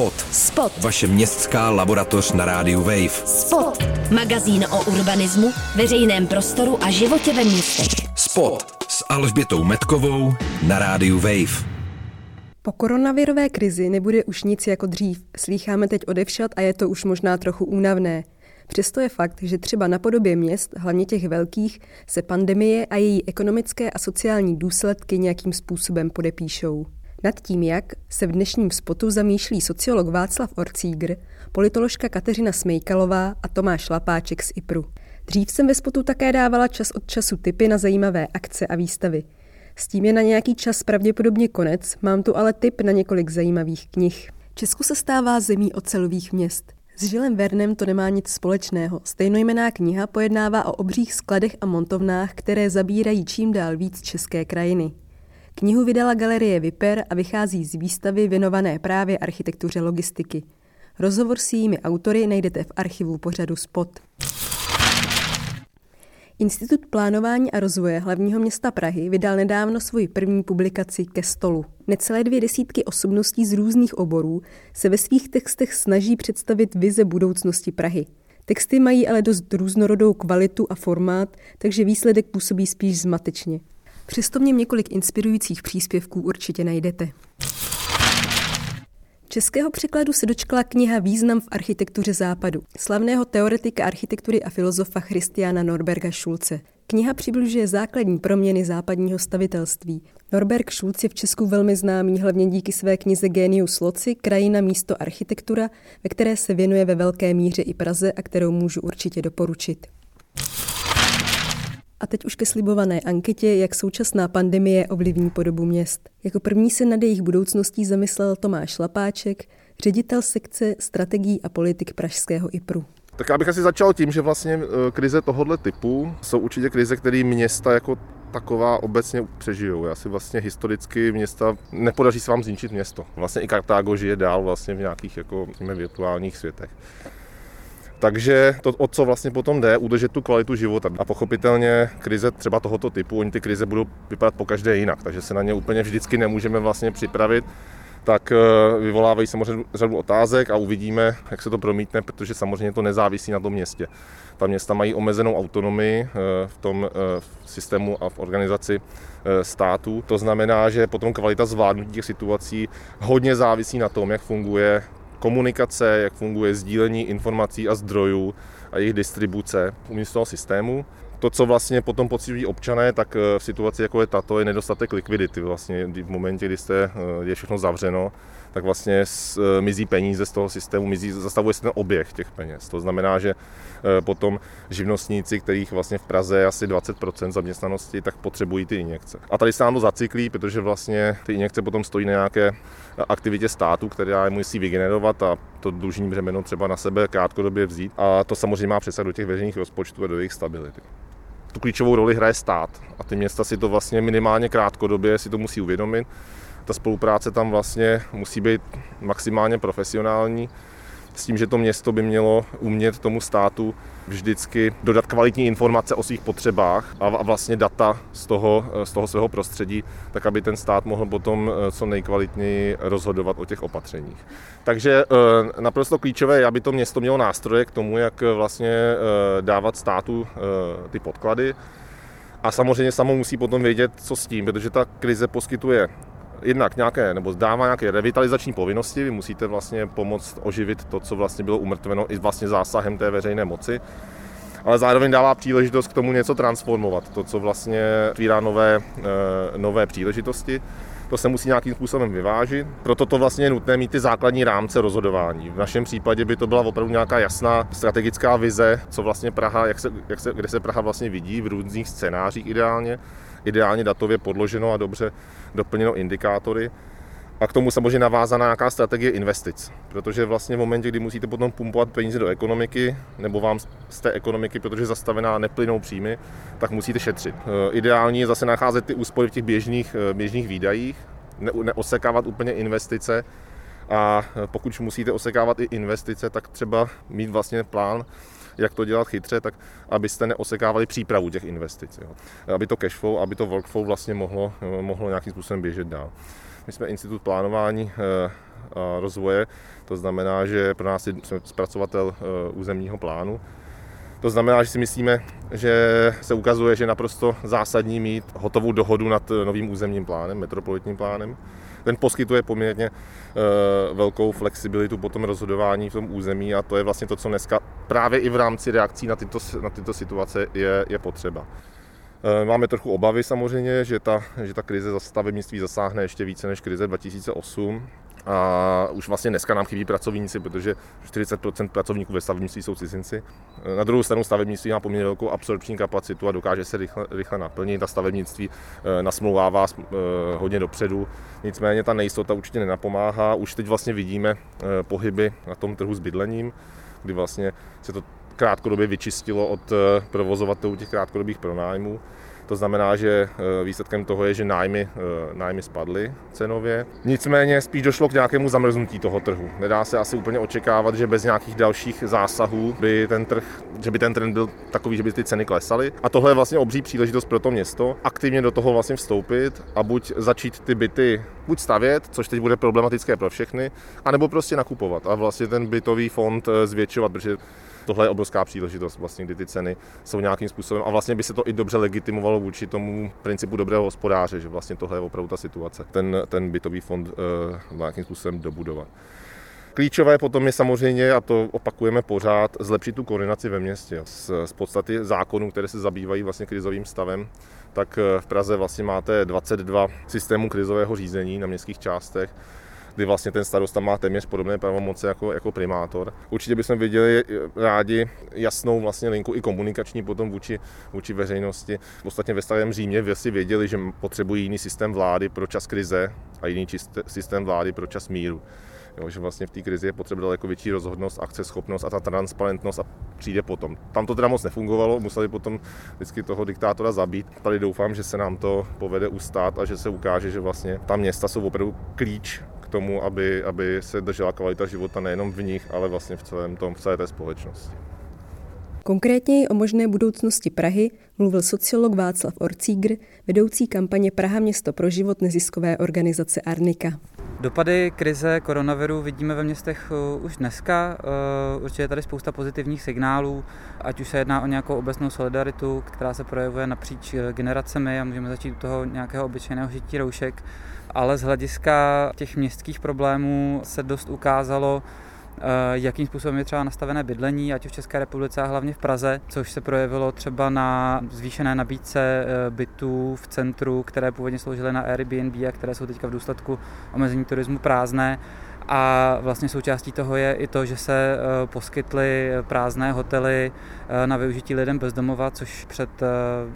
Spot. Spot. Vaše městská laboratoř na rádiu Wave. Spot. Magazín o urbanismu, veřejném prostoru a životě ve městech. Spot s Alžbětou Metkovou na rádiu Wave. Po koronavirové krizi nebude už nic jako dřív. Slýcháme teď odevšat a je to už možná trochu únavné. Přesto je fakt, že třeba na podobě měst, hlavně těch velkých, se pandemie a její ekonomické a sociální důsledky nějakým způsobem podepíšou. Nad tím, jak se v dnešním spotu zamýšlí sociolog Václav Orcígr, politoložka Kateřina Smejkalová a Tomáš Lapáček z IPRu. Dřív jsem ve spotu také dávala čas od času typy na zajímavé akce a výstavy. S tím je na nějaký čas pravděpodobně konec, mám tu ale tip na několik zajímavých knih. Česko se stává zemí ocelových měst. S Žilem Vernem to nemá nic společného. Stejnojmená kniha pojednává o obřích skladech a montovnách, které zabírají čím dál víc české krajiny. Knihu vydala galerie Viper a vychází z výstavy věnované právě architektuře logistiky. Rozhovor s jejími autory najdete v archivu pořadu Spot. Institut plánování a rozvoje hlavního města Prahy vydal nedávno svoji první publikaci Ke stolu. Necelé dvě desítky osobností z různých oborů se ve svých textech snaží představit vize budoucnosti Prahy. Texty mají ale dost různorodou kvalitu a formát, takže výsledek působí spíš zmatečně. Přesto něm několik inspirujících příspěvků určitě najdete. Českého překladu se dočkala kniha Význam v architektuře západu slavného teoretika architektury a filozofa Christiana Norberga Schulze. Kniha přibližuje základní proměny západního stavitelství. Norberg Schulz je v Česku velmi známý hlavně díky své knize Genius Loci, Krajina místo architektura, ve které se věnuje ve velké míře i Praze a kterou můžu určitě doporučit. A teď už ke slibované anketě, jak současná pandemie ovlivní podobu měst. Jako první se nad jejich budoucností zamyslel Tomáš Lapáček, ředitel sekce strategií a politik Pražského IPRu. Tak já bych asi začal tím, že vlastně e, krize tohohle typu jsou určitě krize, které města jako taková obecně přežijou. Já si vlastně historicky města, nepodaří se vám zničit město. Vlastně i Kartágo žije dál vlastně v nějakých jako virtuálních světech. Takže to, o co vlastně potom jde, udržet tu kvalitu života. A pochopitelně krize třeba tohoto typu, oni ty krize budou vypadat po každé jinak, takže se na ně úplně vždycky nemůžeme vlastně připravit tak eh, vyvolávají samozřejmě řadu otázek a uvidíme, jak se to promítne, protože samozřejmě to nezávisí na tom městě. Ta města mají omezenou autonomii eh, v tom eh, systému a v organizaci státu. To znamená, že potom kvalita zvládnutí těch situací hodně závisí na tom, jak funguje komunikace, jak funguje sdílení informací a zdrojů a jejich distribuce uvnitř toho systému. To, co vlastně potom pocitují občané, tak eh, v situaci jako je tato, je nedostatek likvidity. Vlastně v momentě, kdy jste, eh, je všechno zavřeno, tak vlastně eh, mizí peníze z toho systému, mizí, zastavuje se ten oběh těch peněz. To znamená, že potom živnostníci, kterých vlastně v Praze je asi 20% zaměstnanosti, tak potřebují ty injekce. A tady se nám to zacyklí, protože vlastně ty injekce potom stojí na nějaké aktivitě státu, která je musí vygenerovat a to dlužní břemeno třeba na sebe krátkodobě vzít. A to samozřejmě má přesah do těch veřejných rozpočtů a do jejich stability tu klíčovou roli hraje stát a ty města si to vlastně minimálně krátkodobě si to musí uvědomit. Ta spolupráce tam vlastně musí být maximálně profesionální s tím, že to město by mělo umět tomu státu vždycky dodat kvalitní informace o svých potřebách a vlastně data z toho, z toho svého prostředí, tak aby ten stát mohl potom eh, co nejkvalitněji rozhodovat o těch opatřeních. Takže eh, naprosto klíčové je, aby to město mělo nástroje k tomu, jak vlastně dávat státu ty podklady. A samozřejmě samo musí potom vědět, co s tím, protože ta krize poskytuje jednak nějaké, nebo dává nějaké revitalizační povinnosti, vy musíte vlastně pomoct oživit to, co vlastně bylo umrtveno i vlastně zásahem té veřejné moci, ale zároveň dává příležitost k tomu něco transformovat, to, co vlastně otvírá nové, eh, nové příležitosti. To se musí nějakým způsobem vyvážit. Proto to vlastně je nutné mít ty základní rámce rozhodování. V našem případě by to byla opravdu nějaká jasná strategická vize, co vlastně Praha, jak se, jak se, kde se Praha vlastně vidí v různých scénářích ideálně ideálně datově podloženo a dobře doplněno indikátory. A k tomu samozřejmě navázaná nějaká strategie investic, protože vlastně v momentě, kdy musíte potom pumpovat peníze do ekonomiky, nebo vám z té ekonomiky, protože zastavená neplynou příjmy, tak musíte šetřit. E, ideální je zase nacházet ty úspory v těch běžných, e, běžných výdajích, ne, neosekávat úplně investice a pokud musíte osekávat i investice, tak třeba mít vlastně plán, jak to dělat chytře, tak abyste neosekávali přípravu těch investic. Jo. Aby to cashflow, aby to workflow vlastně mohlo, mohlo nějakým způsobem běžet dál. My jsme institut plánování eh, a rozvoje. To znamená, že pro nás jsme zpracovatel územního plánu. To znamená, že si myslíme, že se ukazuje, že je naprosto zásadní mít hotovou dohodu nad novým územním plánem, metropolitním plánem. Ten poskytuje poměrně velkou flexibilitu potom rozhodování v tom území a to je vlastně to, co dneska právě i v rámci reakcí na tyto, na tyto situace je, je potřeba. Eh, máme trochu obavy samozřejmě, že ta, že ta krize stavebnictví zasáhne ještě více než krize 2008. A už vlastně dneska nám chybí pracovníci, protože 40% pracovníků ve stavebnictví jsou cizinci. Eh, na druhou stranu stavebnictví má poměrně velkou absorpční kapacitu a dokáže se rychle, rychle naplnit. Ta stavebnictví eh, nasmlouvává hodně dopředu, nicméně ta nejistota určitě nenapomáhá. Už teď vlastně vidíme pohyby na tom trhu s bydlením, kdy vlastně se to krátkodobě vyčistilo od eh, provozovatelů těch krátkodobých pronájmů. To znamená, že eh, výsledkem toho je, že nájmy, eh, nájmy spadly cenově. Nicméně spíš došlo k nějakému zamrznutí toho trhu. Nedá se asi úplně očekávat, že bez nějakých dalších zásahů by ten trh, že by ten trend byl takový, že by ty ceny klesaly. A tohle je vlastně obří příležitost pro to město aktivně do toho vlastně vstoupit a buď začít ty byty buď stavět, což teď bude problematické pro všechny, anebo prostě nakupovat a vlastně ten bytový fond zvětšovat, protože tohle je obrovská příležitost, vlastně, kdy ty ceny jsou nějakým způsobem a vlastně by se to i dobře legitimovalo vůči tomu principu dobrého hospodáře, že vlastně tohle je opravdu ta situace. Ten, ten bytový fond uh, nějakým způsobem dobudovat. Klíčové potom je samozřejmě, a to opakujeme pořád, zlepšit tu koordinaci ve městě. Z, z podstaty zákonů, které se zabývají vlastně krizovým stavem, tak eh, v Praze vlastně máte 22 systémů krizového řízení na městských částech kdy vlastně ten starosta má téměř podobné pravomoce jako, jako primátor. Určitě bychom viděli rádi jasnou vlastně linku i komunikační potom vůči, vůči veřejnosti. Ostatně ve starém Římě si věděli, že potřebují jiný systém vlády pro čas krize a jiný systém vlády pro čas míru. Jo, že vlastně v té krizi je potřeba daleko větší rozhodnost, akceschopnost a ta transparentnost a přijde potom. Tam to teda moc nefungovalo, museli potom vždycky toho diktátora zabít. Tady doufám, že se nám to povede ustát a že se ukáže, že vlastně ta města jsou opravdu klíč tomu, aby, aby se držela kvalita života nejenom v nich, ale vlastně v, celém tom, v celé té společnosti. Konkrétně o možné budoucnosti Prahy mluvil sociolog Václav Orcígr, vedoucí kampaně Praha město pro život neziskové organizace Arnika. Dopady krize koronaviru vidíme ve městech uh, už dneska. Uh, určitě je tady spousta pozitivních signálů, ať už se jedná o nějakou obecnou solidaritu, která se projevuje napříč uh, generacemi a můžeme začít u toho nějakého obyčejného žití roušek, ale z hlediska těch městských problémů se dost ukázalo, eh, jakým způsobem je třeba nastavené bydlení, ať v České republice a hlavně v Praze, což se projevilo třeba na zvýšené nabídce eh, bytů v centru, které původně sloužily na Airbnb a které jsou teďka v důsledku omezení turismu prázdné. A vlastně součástí toho je i to, že se eh, poskytly prázdné hotely na využití lidem bezdomova, což před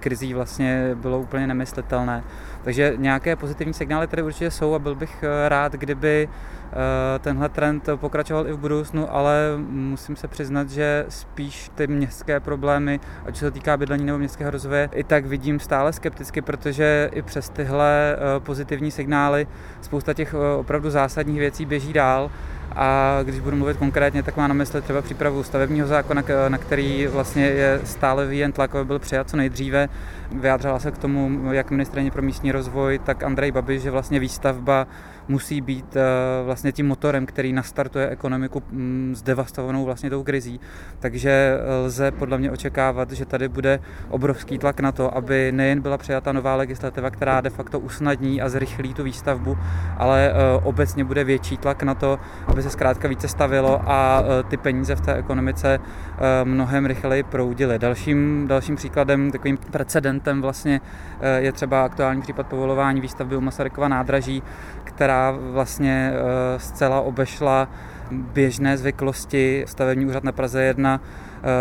krizí vlastně bylo úplně nemyslitelné. Takže nějaké pozitivní signály tady určitě jsou a byl bych eh, rád, kdyby eh, tenhle trend pokračoval i v budoucnu, ale musím se přiznat, že spíš ty městské problémy, ať se týká bydlení nebo městského rozvoje, i tak vidím stále skepticky, protože i přes tyhle eh, pozitivní signály spousta těch opravdu zásadních věcí běží dál a když budu mluvit konkrétně, tak mám na mysli třeba přípravu stavebního zákona, na který vlastně je stále výjen tlak, aby byl přijat co nejdříve. Vyjádřila se k tomu jak ministrině pro místní rozvoj, tak Andrej Babiš, že vlastně výstavba musí být eh, vlastně tím motorem, který nastartuje ekonomiku mm, zdevastovanou vlastně tou krizí. Takže eh, lze podle mě očekávat, že tady bude obrovský tlak na to, aby nejen byla přijata nová legislativa, která de facto usnadní a zrychlí tu výstavbu, ale eh, obecně bude větší tlak na to, aby se zkrátka více stavilo a ty peníze v té ekonomice mnohem rychleji proudily. Dalším, dalším příkladem, takovým precedentem vlastně je třeba aktuální případ povolování výstavby u Masarykova nádraží, která vlastně eh, zcela obešla běžné zvyklosti. Stavební úřad na Praze 1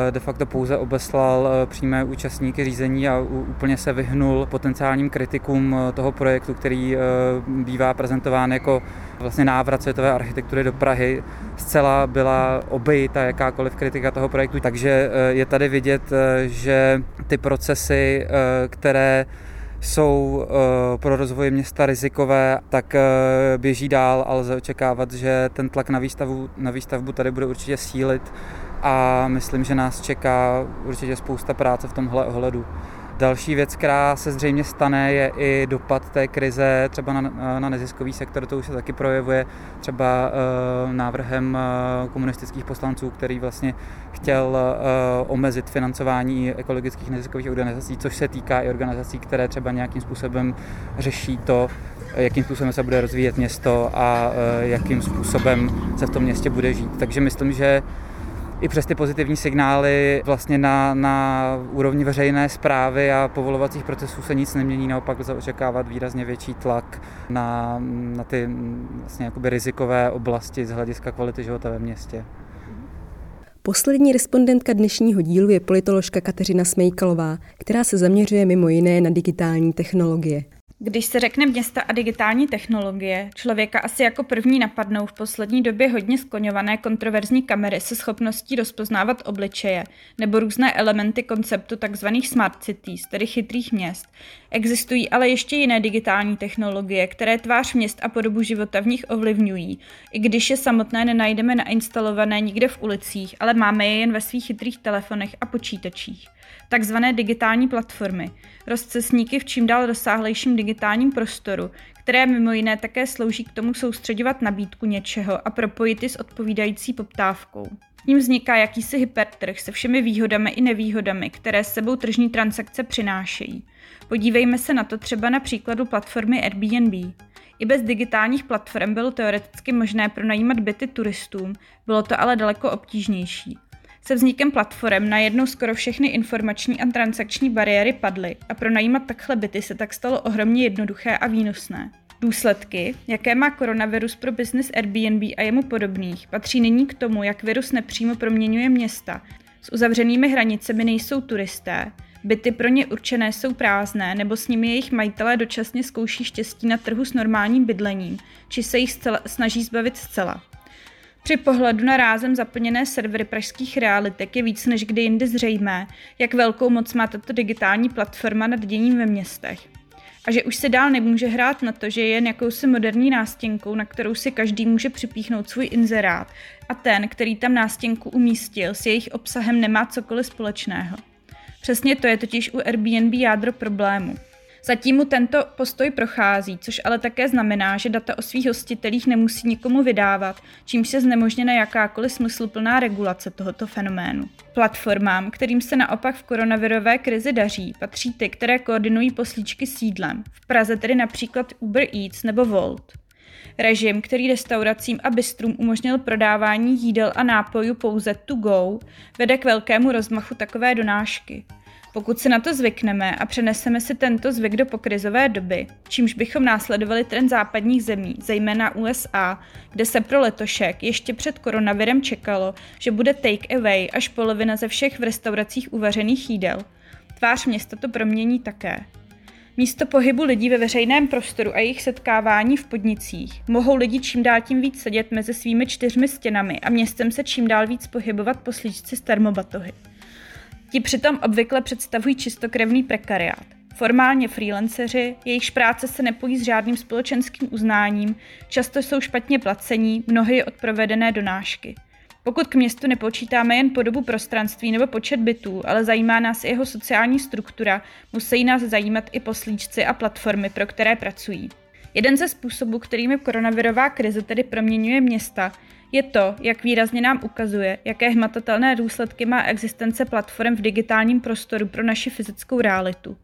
eh, de facto pouze obeslal eh, přímé účastníky řízení a úplně se vyhnul potenciálním kritikům toho projektu, který bývá prezentován jako vlastně návrat světové architektury do Prahy. Zcela byla obejita jakákoliv kritika toho projektu, takže je tady vidět, že ty procesy, které jsou eh, pro rozvoj města rizikové, tak eh, běží dál a lze očekávat, že ten tlak na výstavbu, na výstavbu tady bude určitě sílit a myslím, že nás čeká určitě spousta práce v tomhle ohledu. Další věc, která se zřejmě stane, je i dopad té krize třeba na, na neziskový sektor, to už se taky projevuje třeba uh, návrhem uh, komunistických poslanců, který vlastně chtěl uh, omezit financování ekologických neziskových organizací, což se týká i organizací, které třeba nějakým způsobem řeší to, jakým způsobem se bude rozvíjet město a jakým způsobem se v tom městě bude žít. Takže myslím, že i přes ty pozitivní signály vlastně na, na úrovni veřejné zprávy a povolovacích procesů se nic nemění, naopak lze očekávat výrazně větší tlak na, na ty vlastně jakoby rizikové oblasti z hlediska kvality života ve městě. Poslední respondentka dnešního dílu je politoložka Kateřina Smejkalová, která se zaměřuje mimo jiné na digitální technologie. Když se řekne města a digitální technologie, člověka asi jako první napadnou v poslední době hodně skloňované kontroverzní kamery se schopností rozpoznávat obličeje nebo různé elementy konceptu tzv. smart cities, tedy chytrých měst. Existují ale ještě jiné digitální technologie, které tvář měst a podobu života v nich ovlivňují, i když je samotné nenajdeme nainstalované nikde v ulicích, ale máme je jen ve svých chytrých telefonech a počítačích takzvané digitální platformy, rozcesníky v čím dál rozsáhlejším digitálním prostoru, které mimo jiné také slouží k tomu soustředovat nabídku něčeho a propojit ji s odpovídající poptávkou. Ním vzniká jakýsi hypertrh se všemi výhodami i nevýhodami, které s sebou tržní transakce přinášejí. Podívejme se na to třeba na příkladu platformy Airbnb. I bez digitálních platform bylo teoreticky možné pronajímat byty turistům, bylo to ale daleko obtížnější. Se vznikem platform najednou skoro všechny informační a transakční bariéry padly a pronajímat takhle byty se tak stalo ohromně jednoduché a výnosné. Důsledky, jaké má koronavirus pro business Airbnb a jemu podobných, patří nyní k tomu, jak virus nepřímo proměňuje města. S uzavřenými hranicemi nejsou turisté, byty pro ně určené jsou prázdné nebo s nimi jejich majitelé dočasně zkouší štěstí na trhu s normálním bydlením, či se jich zcela, snaží zbavit zcela. Při pohledu na rázem zaplněné servery pražských realitek je víc než kdy jindy zřejmé, jak velkou moc má tato digitální platforma nad děním ve městech. A že už se dál nemůže hrát na to, že je jen jakousi moderní nástěnkou, na kterou si každý může připíchnout svůj inzerát a ten, který tam nástěnku umístil, s jejich obsahem nemá cokoliv společného. Přesně to je totiž u Airbnb jádro problému. Zatím mu tento postoj prochází, což ale také znamená, že data o svých hostitelích nemusí nikomu vydávat, čímž je znemožněna jakákoliv smysluplná regulace tohoto fenoménu. Platformám, kterým se naopak v koronavirové krizi daří, patří ty, které koordinují poslíčky sídlem, v Praze tedy například Uber Eats nebo Volt. Režim, který restauracím a bistrům umožnil prodávání jídel a nápojů pouze to go, vede k velkému rozmachu takové donášky – pokud se na to zvykneme a přeneseme si tento zvyk do pokrizové doby, čímž bychom následovali trend západních zemí, zejména USA, kde se pro letošek ještě před koronavirem čekalo, že bude take away až polovina ze všech v restauracích uvařených jídel. Tvář města to promění také. Místo pohybu lidí ve veřejném prostoru a jejich setkávání v podnicích mohou lidi čím dál tím víc sedět mezi svými čtyřmi stěnami a městem se čím dál víc pohybovat po slíčci z termobatohy. Ti přitom obvykle představují čistokrevný prekariát. Formálně freelanceři, jejichž práce se nepojí s žádným společenským uznáním, často jsou špatně placení, mnohy od provedené donášky. Pokud k městu nepočítáme jen podobu prostranství nebo počet bytů, ale zajímá nás i jeho sociální struktura, musí nás zajímat i poslíčci a platformy, pro které pracují. Jeden ze způsobů, kterými koronavirová krize tedy proměňuje města, je to, jak výrazně nám ukazuje, jaké hmatatelné důsledky má existence platform v digitálním prostoru pro naši fyzickou realitu.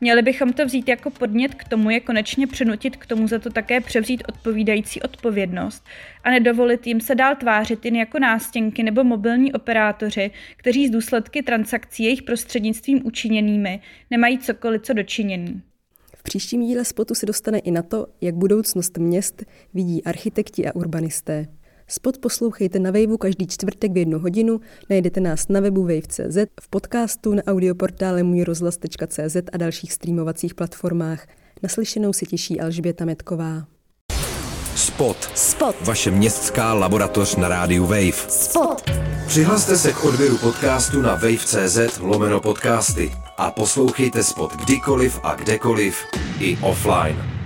Měli bychom to vzít jako podnět k tomu je konečně přenutit k tomu za to také převzít odpovídající odpovědnost a nedovolit jim se dál tvářit jen jako nástěnky nebo mobilní operátoři, kteří z důsledky transakcí jejich prostřednictvím učiněnými nemají cokoliv co dočinění. V příštím díle spotu se dostane i na to, jak budoucnost měst vidí architekti a urbanisté. Spot poslouchejte na Waveu každý čtvrtek v jednu hodinu, najdete nás na webu wave.cz, v podcastu na audioportále můjrozhlas.cz a dalších streamovacích platformách. Naslyšenou se těší Alžběta Metková. Spot. Spot. Vaše městská laboratoř na rádiu Wave. Spot. Přihlaste se k odběru podcastu na wave.cz lomeno podcasty a poslouchejte Spot kdykoliv a kdekoliv i offline.